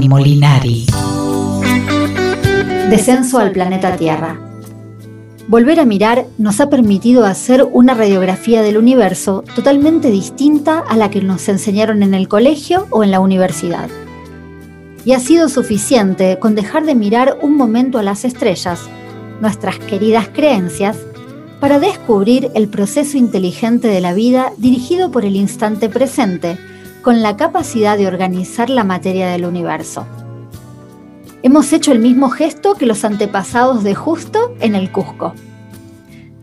Molinari. Descenso al planeta Tierra. Volver a mirar nos ha permitido hacer una radiografía del universo totalmente distinta a la que nos enseñaron en el colegio o en la universidad. Y ha sido suficiente con dejar de mirar un momento a las estrellas, nuestras queridas creencias, para descubrir el proceso inteligente de la vida dirigido por el instante presente, con la capacidad de organizar la materia del universo. Hemos hecho el mismo gesto que los antepasados de Justo en el Cusco.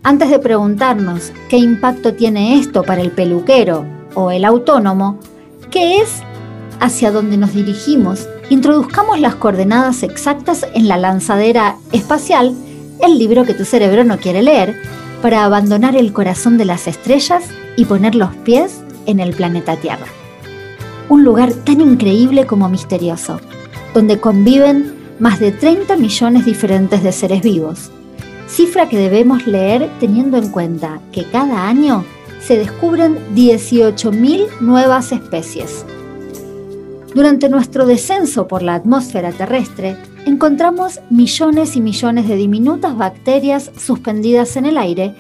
Antes de preguntarnos qué impacto tiene esto para el peluquero o el autónomo, qué es hacia dónde nos dirigimos, introduzcamos las coordenadas exactas en la lanzadera espacial, el libro que tu cerebro no quiere leer, para abandonar el corazón de las estrellas y poner los pies en el planeta Tierra un lugar tan increíble como misterioso, donde conviven más de 30 millones diferentes de seres vivos, cifra que debemos leer teniendo en cuenta que cada año se descubren 18.000 nuevas especies. Durante nuestro descenso por la atmósfera terrestre, encontramos millones y millones de diminutas bacterias suspendidas en el aire,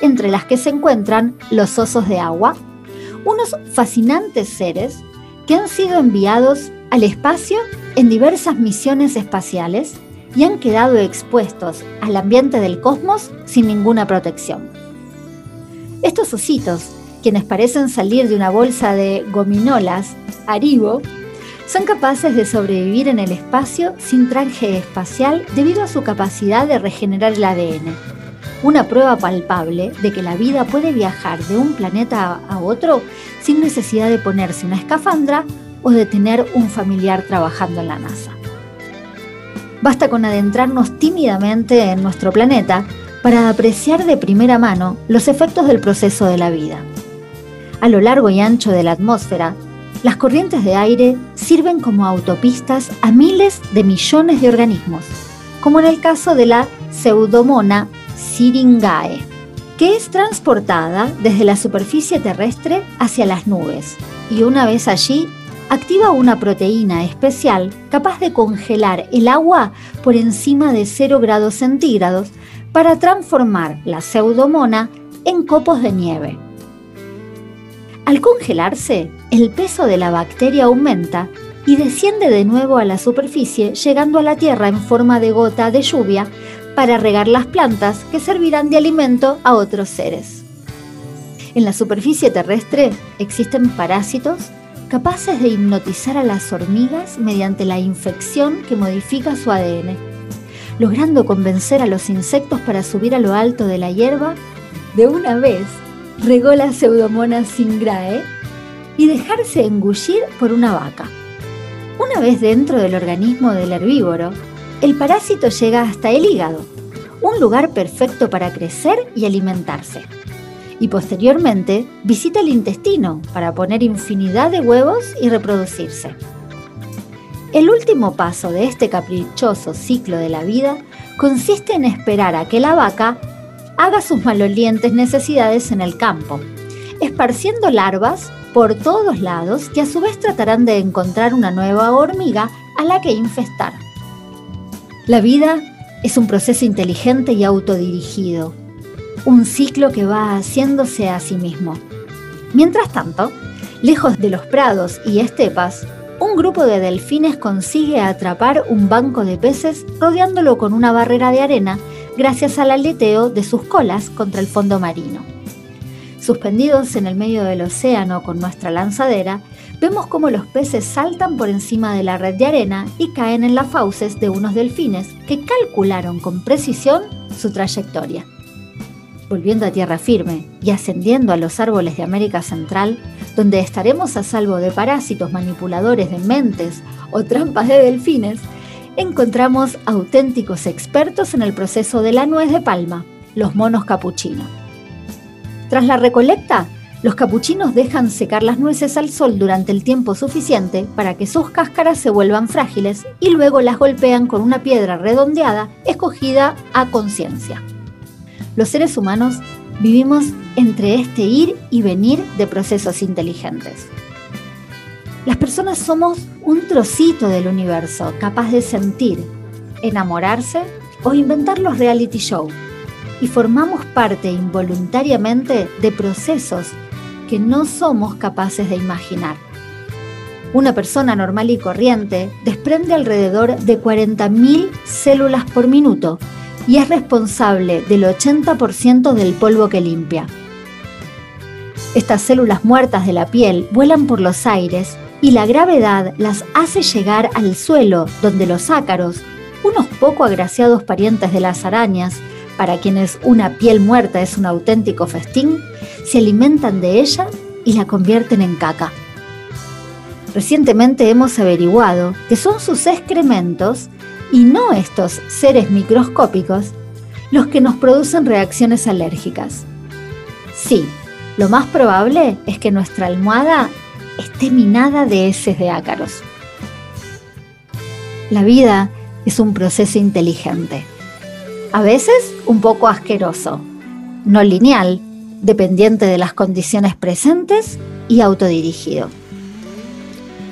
entre las que se encuentran los osos de agua, unos fascinantes seres que han sido enviados al espacio en diversas misiones espaciales y han quedado expuestos al ambiente del cosmos sin ninguna protección. Estos ositos, quienes parecen salir de una bolsa de gominolas, Aribo, son capaces de sobrevivir en el espacio sin traje espacial debido a su capacidad de regenerar el ADN. Una prueba palpable de que la vida puede viajar de un planeta a otro sin necesidad de ponerse una escafandra o de tener un familiar trabajando en la NASA. Basta con adentrarnos tímidamente en nuestro planeta para apreciar de primera mano los efectos del proceso de la vida. A lo largo y ancho de la atmósfera, las corrientes de aire sirven como autopistas a miles de millones de organismos, como en el caso de la Pseudomona syringae que es transportada desde la superficie terrestre hacia las nubes y una vez allí activa una proteína especial capaz de congelar el agua por encima de 0 grados centígrados para transformar la pseudomona en copos de nieve. Al congelarse, el peso de la bacteria aumenta y desciende de nuevo a la superficie, llegando a la Tierra en forma de gota de lluvia para regar las plantas que servirán de alimento a otros seres. En la superficie terrestre existen parásitos capaces de hipnotizar a las hormigas mediante la infección que modifica su ADN, logrando convencer a los insectos para subir a lo alto de la hierba. De una vez, regó la pseudomona singrae y dejarse engullir por una vaca. Una vez dentro del organismo del herbívoro, el parásito llega hasta el hígado, un lugar perfecto para crecer y alimentarse. Y posteriormente visita el intestino para poner infinidad de huevos y reproducirse. El último paso de este caprichoso ciclo de la vida consiste en esperar a que la vaca haga sus malolientes necesidades en el campo, esparciendo larvas por todos lados que a su vez tratarán de encontrar una nueva hormiga a la que infestar. La vida es un proceso inteligente y autodirigido, un ciclo que va haciéndose a sí mismo. Mientras tanto, lejos de los prados y estepas, un grupo de delfines consigue atrapar un banco de peces rodeándolo con una barrera de arena gracias al aleteo de sus colas contra el fondo marino. Suspendidos en el medio del océano con nuestra lanzadera, vemos cómo los peces saltan por encima de la red de arena y caen en las fauces de unos delfines que calcularon con precisión su trayectoria. Volviendo a tierra firme y ascendiendo a los árboles de América Central, donde estaremos a salvo de parásitos manipuladores de mentes o trampas de delfines, encontramos auténticos expertos en el proceso de la nuez de palma, los monos capuchinos. Tras la recolecta, los capuchinos dejan secar las nueces al sol durante el tiempo suficiente para que sus cáscaras se vuelvan frágiles y luego las golpean con una piedra redondeada escogida a conciencia. Los seres humanos vivimos entre este ir y venir de procesos inteligentes. Las personas somos un trocito del universo capaz de sentir, enamorarse o inventar los reality show. Y formamos parte involuntariamente de procesos que no somos capaces de imaginar. Una persona normal y corriente desprende alrededor de 40.000 células por minuto y es responsable del 80% del polvo que limpia. Estas células muertas de la piel vuelan por los aires y la gravedad las hace llegar al suelo, donde los ácaros, unos poco agraciados parientes de las arañas, para quienes una piel muerta es un auténtico festín, se alimentan de ella y la convierten en caca. Recientemente hemos averiguado que son sus excrementos y no estos seres microscópicos los que nos producen reacciones alérgicas. Sí, lo más probable es que nuestra almohada esté minada de heces de ácaros. La vida es un proceso inteligente, a veces un poco asqueroso, no lineal, dependiente de las condiciones presentes y autodirigido.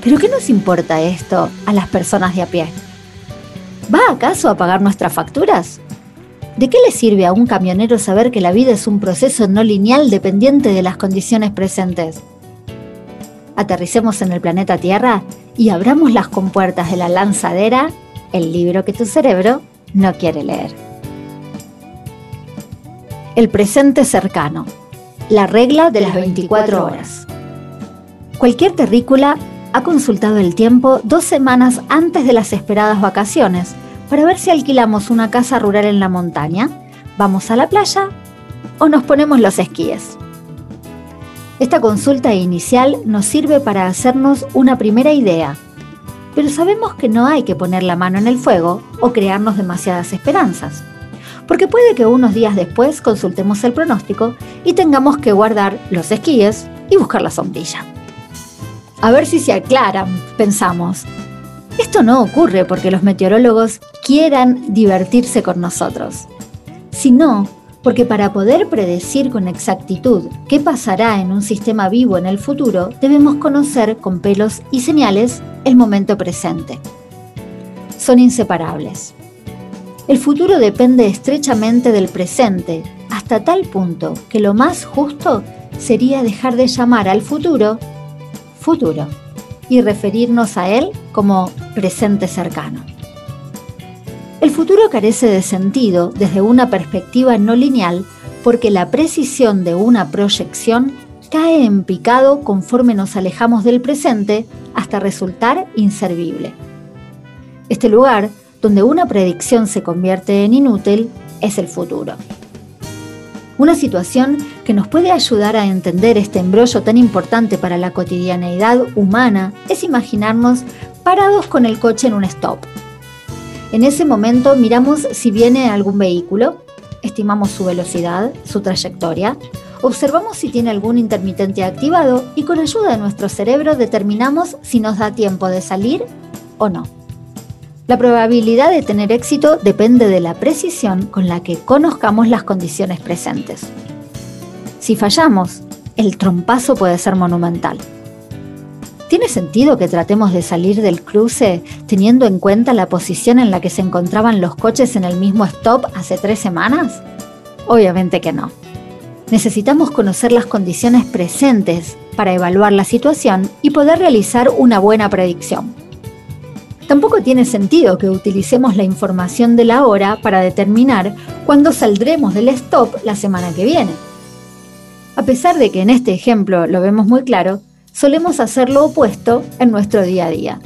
¿Pero qué nos importa esto a las personas de a pie? ¿Va acaso a pagar nuestras facturas? ¿De qué le sirve a un camionero saber que la vida es un proceso no lineal dependiente de las condiciones presentes? aterricemos en el planeta Tierra y abramos las compuertas de la lanzadera, el libro que tu cerebro no quiere leer. El presente cercano. La regla de las 24 horas. Cualquier terrícola ha consultado el tiempo dos semanas antes de las esperadas vacaciones para ver si alquilamos una casa rural en la montaña, vamos a la playa o nos ponemos los esquíes. Esta consulta inicial nos sirve para hacernos una primera idea, pero sabemos que no hay que poner la mano en el fuego o crearnos demasiadas esperanzas, porque puede que unos días después consultemos el pronóstico y tengamos que guardar los esquíes y buscar la sombrilla. A ver si se aclaran, pensamos. Esto no ocurre porque los meteorólogos quieran divertirse con nosotros, sino porque para poder predecir con exactitud qué pasará en un sistema vivo en el futuro, debemos conocer con pelos y señales el momento presente. Son inseparables. El futuro depende estrechamente del presente, hasta tal punto que lo más justo sería dejar de llamar al futuro futuro y referirnos a él como presente cercano. El futuro carece de sentido desde una perspectiva no lineal porque la precisión de una proyección cae en picado conforme nos alejamos del presente hasta resultar inservible. Este lugar, donde una predicción se convierte en inútil, es el futuro. Una situación que nos puede ayudar a entender este embrollo tan importante para la cotidianeidad humana es imaginarnos parados con el coche en un stop en ese momento miramos si viene algún vehículo, estimamos su velocidad, su trayectoria, observamos si tiene algún intermitente activado y con ayuda de nuestro cerebro determinamos si nos da tiempo de salir o no. La probabilidad de tener éxito depende de la precisión con la que conozcamos las condiciones presentes. Si fallamos, el trompazo puede ser monumental. ¿Tiene sentido que tratemos de salir del cruce teniendo en cuenta la posición en la que se encontraban los coches en el mismo stop hace tres semanas? Obviamente que no. Necesitamos conocer las condiciones presentes para evaluar la situación y poder realizar una buena predicción. Tampoco tiene sentido que utilicemos la información de la hora para determinar cuándo saldremos del stop la semana que viene. A pesar de que en este ejemplo lo vemos muy claro, solemos hacer lo opuesto en nuestro día a día.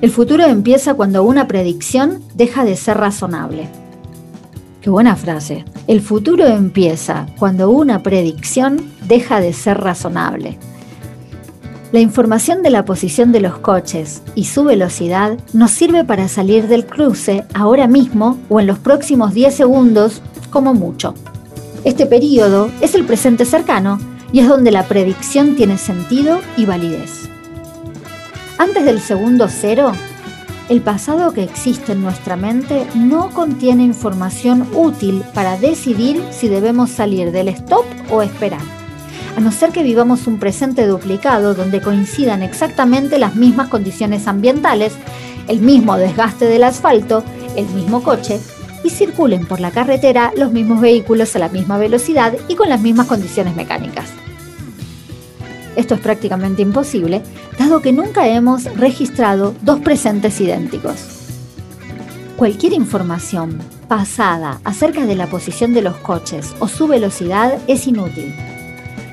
El futuro empieza cuando una predicción deja de ser razonable. Qué buena frase. El futuro empieza cuando una predicción deja de ser razonable. La información de la posición de los coches y su velocidad nos sirve para salir del cruce ahora mismo o en los próximos 10 segundos como mucho. Este periodo es el presente cercano y es donde la predicción tiene sentido y validez. Antes del segundo cero, el pasado que existe en nuestra mente no contiene información útil para decidir si debemos salir del stop o esperar. A no ser que vivamos un presente duplicado donde coincidan exactamente las mismas condiciones ambientales, el mismo desgaste del asfalto, el mismo coche y circulen por la carretera los mismos vehículos a la misma velocidad y con las mismas condiciones mecánicas. Esto es prácticamente imposible, dado que nunca hemos registrado dos presentes idénticos. Cualquier información pasada acerca de la posición de los coches o su velocidad es inútil.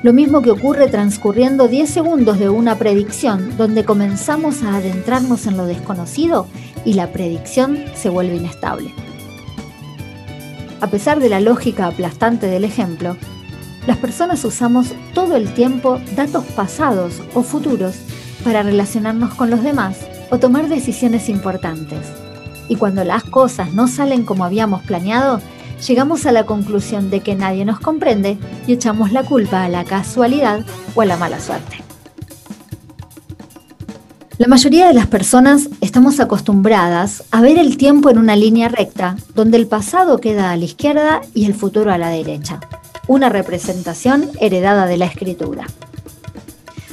Lo mismo que ocurre transcurriendo 10 segundos de una predicción donde comenzamos a adentrarnos en lo desconocido y la predicción se vuelve inestable. A pesar de la lógica aplastante del ejemplo, las personas usamos todo el tiempo datos pasados o futuros para relacionarnos con los demás o tomar decisiones importantes. Y cuando las cosas no salen como habíamos planeado, llegamos a la conclusión de que nadie nos comprende y echamos la culpa a la casualidad o a la mala suerte. La mayoría de las personas estamos acostumbradas a ver el tiempo en una línea recta, donde el pasado queda a la izquierda y el futuro a la derecha, una representación heredada de la escritura.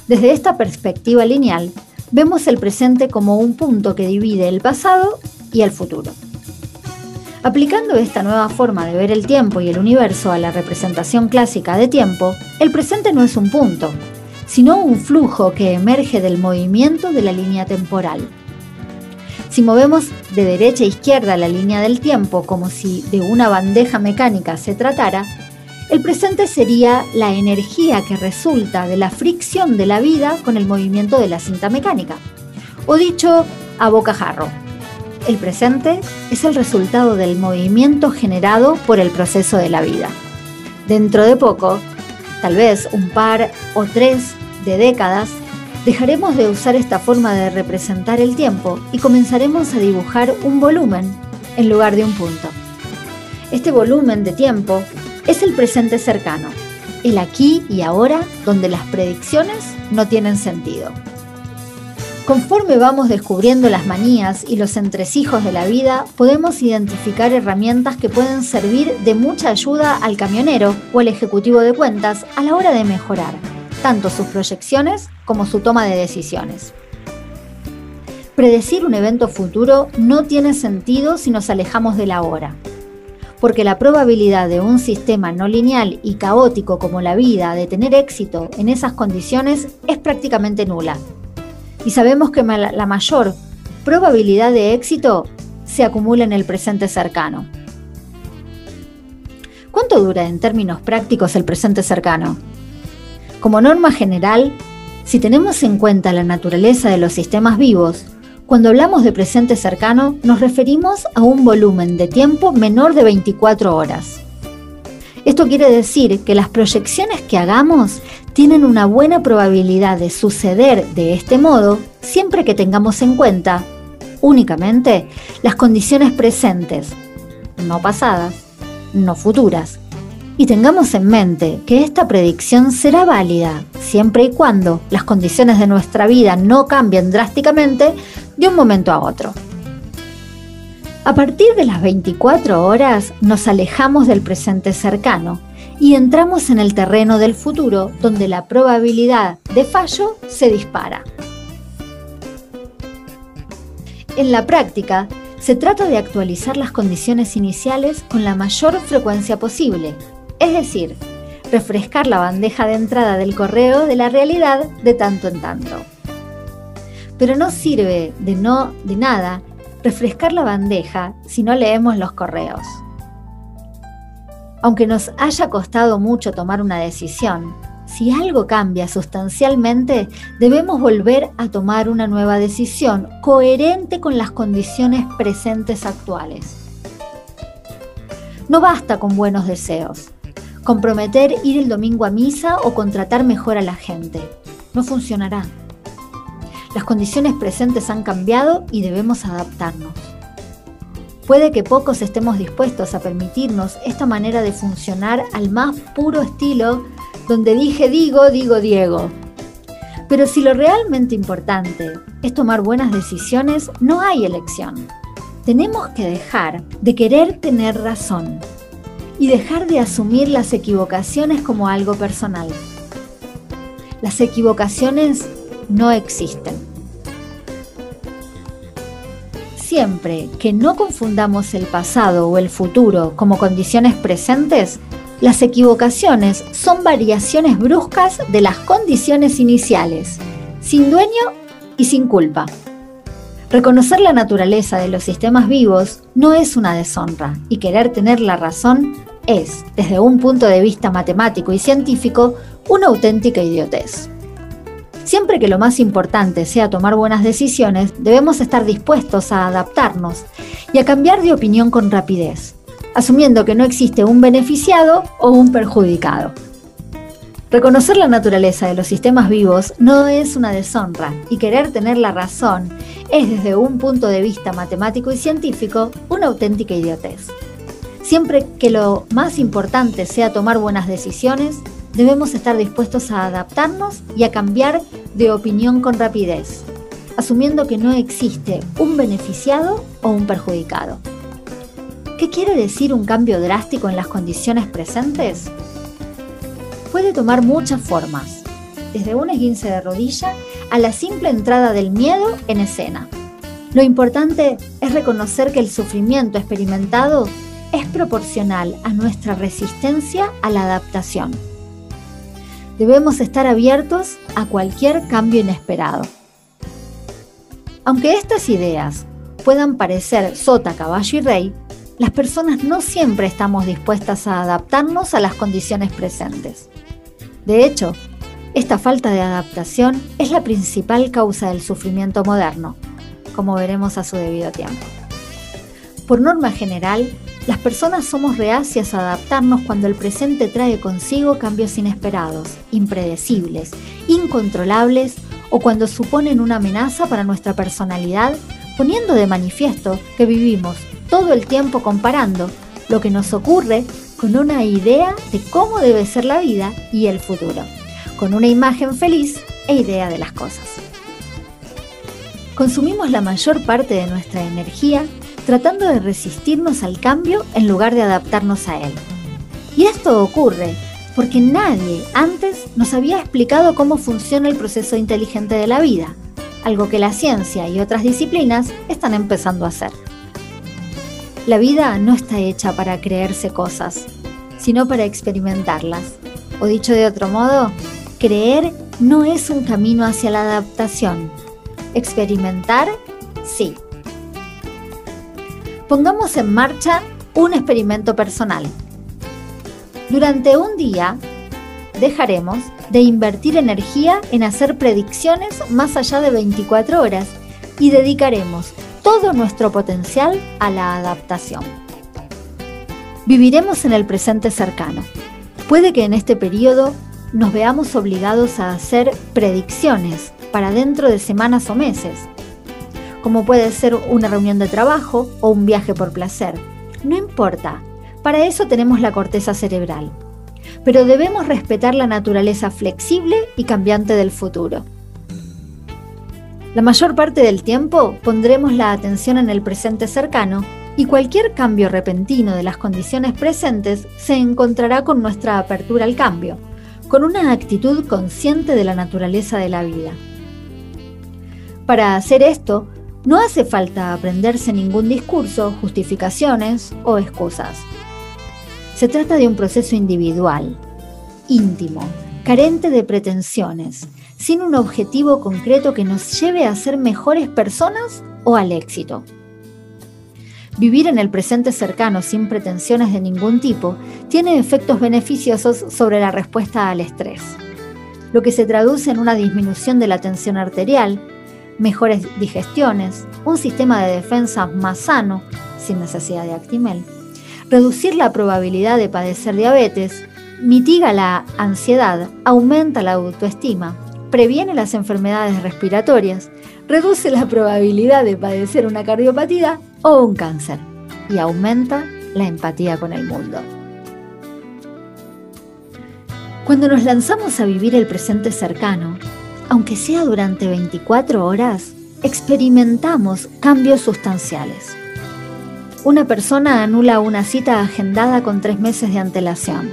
Desde esta perspectiva lineal, vemos el presente como un punto que divide el pasado y el futuro. Aplicando esta nueva forma de ver el tiempo y el universo a la representación clásica de tiempo, el presente no es un punto, sino un flujo que emerge del movimiento de la línea temporal. Si movemos de derecha a izquierda la línea del tiempo como si de una bandeja mecánica se tratara, el presente sería la energía que resulta de la fricción de la vida con el movimiento de la cinta mecánica. O dicho a bocajarro, el presente es el resultado del movimiento generado por el proceso de la vida. Dentro de poco, tal vez un par o tres de décadas, dejaremos de usar esta forma de representar el tiempo y comenzaremos a dibujar un volumen en lugar de un punto. Este volumen de tiempo es el presente cercano, el aquí y ahora donde las predicciones no tienen sentido. Conforme vamos descubriendo las manías y los entresijos de la vida, podemos identificar herramientas que pueden servir de mucha ayuda al camionero o al ejecutivo de cuentas a la hora de mejorar tanto sus proyecciones como su toma de decisiones. Predecir un evento futuro no tiene sentido si nos alejamos de la hora, porque la probabilidad de un sistema no lineal y caótico como la vida de tener éxito en esas condiciones es prácticamente nula. Y sabemos que la mayor probabilidad de éxito se acumula en el presente cercano. ¿Cuánto dura en términos prácticos el presente cercano? Como norma general, si tenemos en cuenta la naturaleza de los sistemas vivos, cuando hablamos de presente cercano nos referimos a un volumen de tiempo menor de 24 horas. Esto quiere decir que las proyecciones que hagamos tienen una buena probabilidad de suceder de este modo siempre que tengamos en cuenta únicamente las condiciones presentes, no pasadas, no futuras, y tengamos en mente que esta predicción será válida siempre y cuando las condiciones de nuestra vida no cambien drásticamente de un momento a otro. A partir de las 24 horas nos alejamos del presente cercano y entramos en el terreno del futuro donde la probabilidad de fallo se dispara. En la práctica, se trata de actualizar las condiciones iniciales con la mayor frecuencia posible es decir, refrescar la bandeja de entrada del correo de la realidad de tanto en tanto. Pero no sirve de no de nada refrescar la bandeja si no leemos los correos. Aunque nos haya costado mucho tomar una decisión, si algo cambia sustancialmente, debemos volver a tomar una nueva decisión coherente con las condiciones presentes actuales. No basta con buenos deseos comprometer ir el domingo a misa o contratar mejor a la gente. No funcionará. Las condiciones presentes han cambiado y debemos adaptarnos. Puede que pocos estemos dispuestos a permitirnos esta manera de funcionar al más puro estilo donde dije digo, digo Diego. Pero si lo realmente importante es tomar buenas decisiones, no hay elección. Tenemos que dejar de querer tener razón y dejar de asumir las equivocaciones como algo personal. Las equivocaciones no existen. Siempre que no confundamos el pasado o el futuro como condiciones presentes, las equivocaciones son variaciones bruscas de las condiciones iniciales, sin dueño y sin culpa. Reconocer la naturaleza de los sistemas vivos no es una deshonra y querer tener la razón es, desde un punto de vista matemático y científico, una auténtica idiotez. Siempre que lo más importante sea tomar buenas decisiones, debemos estar dispuestos a adaptarnos y a cambiar de opinión con rapidez, asumiendo que no existe un beneficiado o un perjudicado. Reconocer la naturaleza de los sistemas vivos no es una deshonra y querer tener la razón es desde un punto de vista matemático y científico una auténtica idiotez. Siempre que lo más importante sea tomar buenas decisiones, debemos estar dispuestos a adaptarnos y a cambiar de opinión con rapidez, asumiendo que no existe un beneficiado o un perjudicado. ¿Qué quiere decir un cambio drástico en las condiciones presentes? Puede tomar muchas formas, desde un esguince de rodilla a la simple entrada del miedo en escena. Lo importante es reconocer que el sufrimiento experimentado es proporcional a nuestra resistencia a la adaptación. Debemos estar abiertos a cualquier cambio inesperado. Aunque estas ideas puedan parecer sota, caballo y rey, las personas no siempre estamos dispuestas a adaptarnos a las condiciones presentes. De hecho, esta falta de adaptación es la principal causa del sufrimiento moderno, como veremos a su debido tiempo. Por norma general, las personas somos reacias a adaptarnos cuando el presente trae consigo cambios inesperados, impredecibles, incontrolables o cuando suponen una amenaza para nuestra personalidad, poniendo de manifiesto que vivimos todo el tiempo comparando lo que nos ocurre con una idea de cómo debe ser la vida y el futuro, con una imagen feliz e idea de las cosas. Consumimos la mayor parte de nuestra energía tratando de resistirnos al cambio en lugar de adaptarnos a él. Y esto ocurre porque nadie antes nos había explicado cómo funciona el proceso inteligente de la vida, algo que la ciencia y otras disciplinas están empezando a hacer. La vida no está hecha para creerse cosas, sino para experimentarlas. O dicho de otro modo, creer no es un camino hacia la adaptación. Experimentar, sí. Pongamos en marcha un experimento personal. Durante un día, dejaremos de invertir energía en hacer predicciones más allá de 24 horas y dedicaremos todo nuestro potencial a la adaptación. Viviremos en el presente cercano. Puede que en este periodo nos veamos obligados a hacer predicciones para dentro de semanas o meses, como puede ser una reunión de trabajo o un viaje por placer. No importa, para eso tenemos la corteza cerebral. Pero debemos respetar la naturaleza flexible y cambiante del futuro. La mayor parte del tiempo pondremos la atención en el presente cercano y cualquier cambio repentino de las condiciones presentes se encontrará con nuestra apertura al cambio, con una actitud consciente de la naturaleza de la vida. Para hacer esto, no hace falta aprenderse ningún discurso, justificaciones o excusas. Se trata de un proceso individual, íntimo, carente de pretensiones, sin un objetivo concreto que nos lleve a ser mejores personas o al éxito. Vivir en el presente cercano sin pretensiones de ningún tipo tiene efectos beneficiosos sobre la respuesta al estrés, lo que se traduce en una disminución de la tensión arterial, mejores digestiones, un sistema de defensa más sano, sin necesidad de Actimel, reducir la probabilidad de padecer diabetes, mitiga la ansiedad, aumenta la autoestima, previene las enfermedades respiratorias, reduce la probabilidad de padecer una cardiopatía o un cáncer y aumenta la empatía con el mundo. Cuando nos lanzamos a vivir el presente cercano, aunque sea durante 24 horas, experimentamos cambios sustanciales. Una persona anula una cita agendada con tres meses de antelación.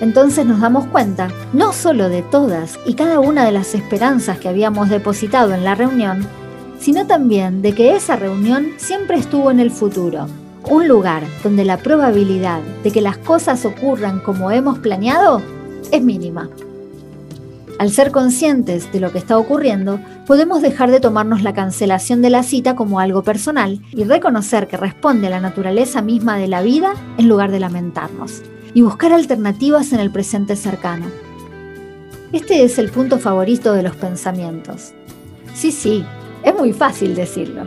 Entonces nos damos cuenta no solo de todas y cada una de las esperanzas que habíamos depositado en la reunión, sino también de que esa reunión siempre estuvo en el futuro, un lugar donde la probabilidad de que las cosas ocurran como hemos planeado es mínima. Al ser conscientes de lo que está ocurriendo, podemos dejar de tomarnos la cancelación de la cita como algo personal y reconocer que responde a la naturaleza misma de la vida en lugar de lamentarnos, y buscar alternativas en el presente cercano. Este es el punto favorito de los pensamientos. Sí, sí, es muy fácil decirlo.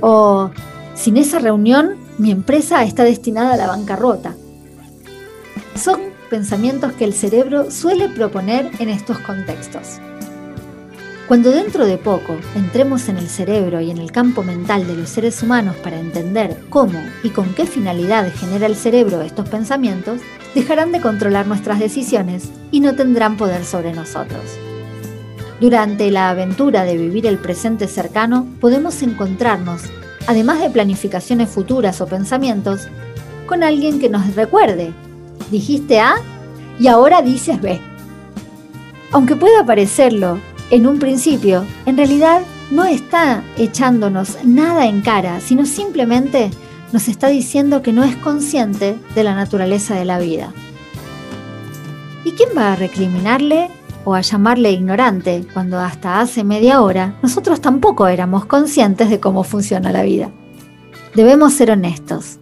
O, sin esa reunión, mi empresa está destinada a la bancarrota. Son pensamientos que el cerebro suele proponer en estos contextos. Cuando dentro de poco entremos en el cerebro y en el campo mental de los seres humanos para entender cómo y con qué finalidad genera el cerebro estos pensamientos, dejarán de controlar nuestras decisiones y no tendrán poder sobre nosotros. Durante la aventura de vivir el presente cercano, podemos encontrarnos, además de planificaciones futuras o pensamientos, con alguien que nos recuerde dijiste A y ahora dices B. Aunque pueda parecerlo en un principio, en realidad no está echándonos nada en cara, sino simplemente nos está diciendo que no es consciente de la naturaleza de la vida. ¿Y quién va a recriminarle o a llamarle ignorante cuando hasta hace media hora nosotros tampoco éramos conscientes de cómo funciona la vida? Debemos ser honestos,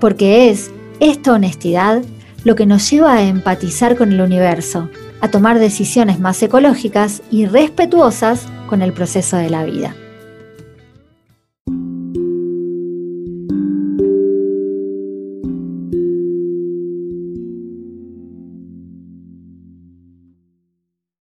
porque es esta honestidad lo que nos lleva a empatizar con el universo, a tomar decisiones más ecológicas y respetuosas con el proceso de la vida.